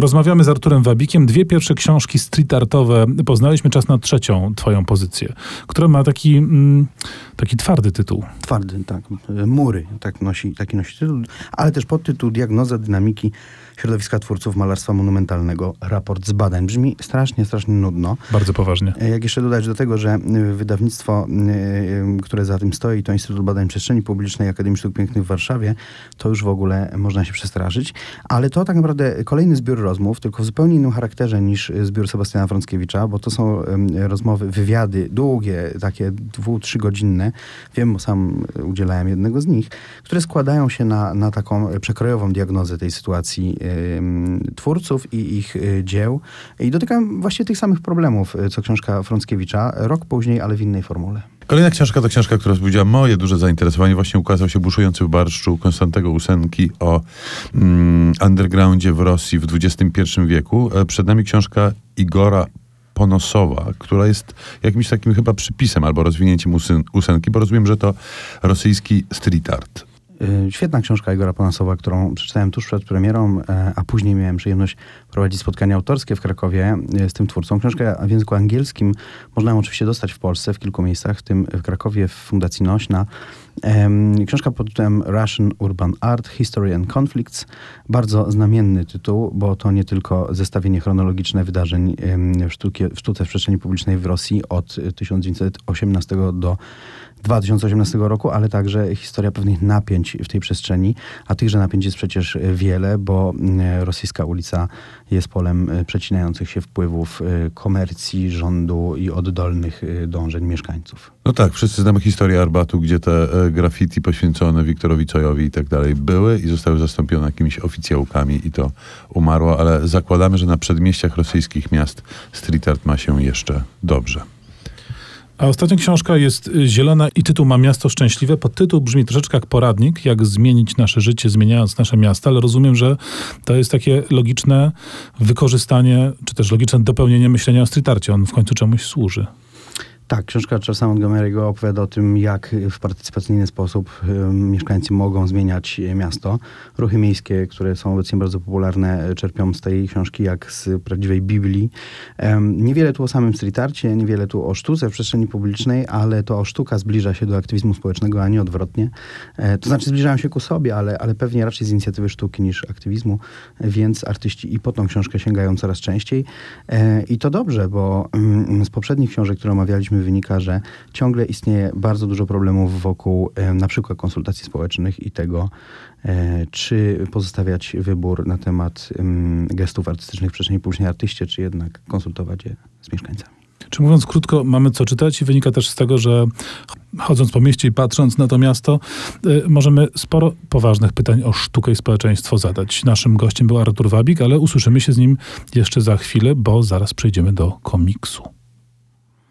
Rozmawiamy z Arturem Wabikiem. Dwie pierwsze książki street artowe poznaliśmy. Czas na trzecią twoją pozycję, która ma taki, mm, taki twardy tytuł. Twardy, tak. Mury, tak nosi, taki nosi tytuł, ale też podtytuł Diagnoza dynamiki środowiska twórców malarstwa monumentalnego. Raport z badań. Brzmi strasznie, strasznie nudno. Bardzo poważnie. E, Jak jeszcze dodać do tego, że y, wydawnictwo, y, które za tym stoi, to Instytut Badań Przestrzeni Publicznej Akademii Sztuk Pięknych w Warszawie, to już w ogóle można się przestraszyć. Ale to tak naprawdę kolejny zbiór rozmów, tylko w zupełnie innym charakterze niż y, zbiór Sebastiana Frąckiewicza, bo to są rozmowy, wywiady długie, takie dwu, trzygodzinne. Wiem, bo sam udzielałem jednego z nich, które składają się na, na taką przekrojową diagnozę tej sytuacji twórców i ich dzieł. I dotykam właśnie tych samych problemów, co książka Frąckiewicza, rok później, ale w innej formule. Kolejna książka to książka, która wzbudziła moje duże zainteresowanie. Właśnie ukazał się Buszujący w barszczu Konstantego Ósenki o mm, undergroundzie w Rosji w XXI wieku. E, Przed nami książka Igora Ponosowa, która jest jakimś takim chyba przypisem albo rozwinięciem Usyn- Ósenki, bo rozumiem, że to rosyjski street art. Y, Świetna książka Igora Ponasowa, którą przeczytałem tuż przed premierą, e, a później miałem przyjemność prowadzić spotkania autorskie w Krakowie e, z tym twórcą. Książka w języku angielskim można ją oczywiście dostać w Polsce w kilku miejscach, w tym w Krakowie w Fundacji Nośna. Książka pod tytułem Russian Urban Art, History and Conflicts. Bardzo znamienny tytuł, bo to nie tylko zestawienie chronologiczne wydarzeń w, sztukie, w sztuce w przestrzeni publicznej w Rosji od 1918 do 2018 roku, ale także historia pewnych napięć w tej przestrzeni, a tychże napięć jest przecież wiele, bo mm, rosyjska ulica jest polem e, przecinających się wpływów e, komercji, rządu i oddolnych e, dążeń mieszkańców. No tak, wszyscy znamy historię Arbatu, gdzie te e, graffiti poświęcone Wiktorowi Cojowi i tak dalej były i zostały zastąpione jakimiś oficjałkami i to umarło, ale zakładamy, że na przedmieściach rosyjskich miast street art ma się jeszcze dobrze. A ostatnia książka jest y, zielona i tytuł ma Miasto Szczęśliwe. Podtytuł brzmi troszeczkę jak poradnik, jak zmienić nasze życie, zmieniając nasze miasta, ale rozumiem, że to jest takie logiczne wykorzystanie, czy też logiczne dopełnienie myślenia o street arcie. On w końcu czemuś służy. Tak, książka Charlesa Montgomery'ego opowiada o tym, jak w partycypacyjny sposób mieszkańcy mogą zmieniać miasto. Ruchy miejskie, które są obecnie bardzo popularne, czerpią z tej książki jak z prawdziwej Biblii. Niewiele tu o samym street arcie, niewiele tu o sztuce w przestrzeni publicznej, ale to sztuka zbliża się do aktywizmu społecznego, a nie odwrotnie. E, to znaczy zbliżają się ku sobie, ale, ale pewnie raczej z inicjatywy sztuki niż aktywizmu, więc artyści i po tą książkę sięgają coraz częściej. E, I to dobrze, bo mm, z poprzednich książek, które omawialiśmy, wynika, że ciągle istnieje bardzo dużo problemów wokół na przykład konsultacji społecznych i tego, e, czy pozostawiać wybór na temat em, gestów artystycznych w przestrzeni publicznej artyście, czy jednak konsultować je z mieszkańcami. Czy mówiąc krótko, mamy co czytać i wynika też z tego, że chodząc po mieście i patrząc na to miasto, y, możemy sporo poważnych pytań o sztukę i społeczeństwo zadać. Naszym gościem był Artur Wabik, ale usłyszymy się z nim jeszcze za chwilę, bo zaraz przejdziemy do komiksu.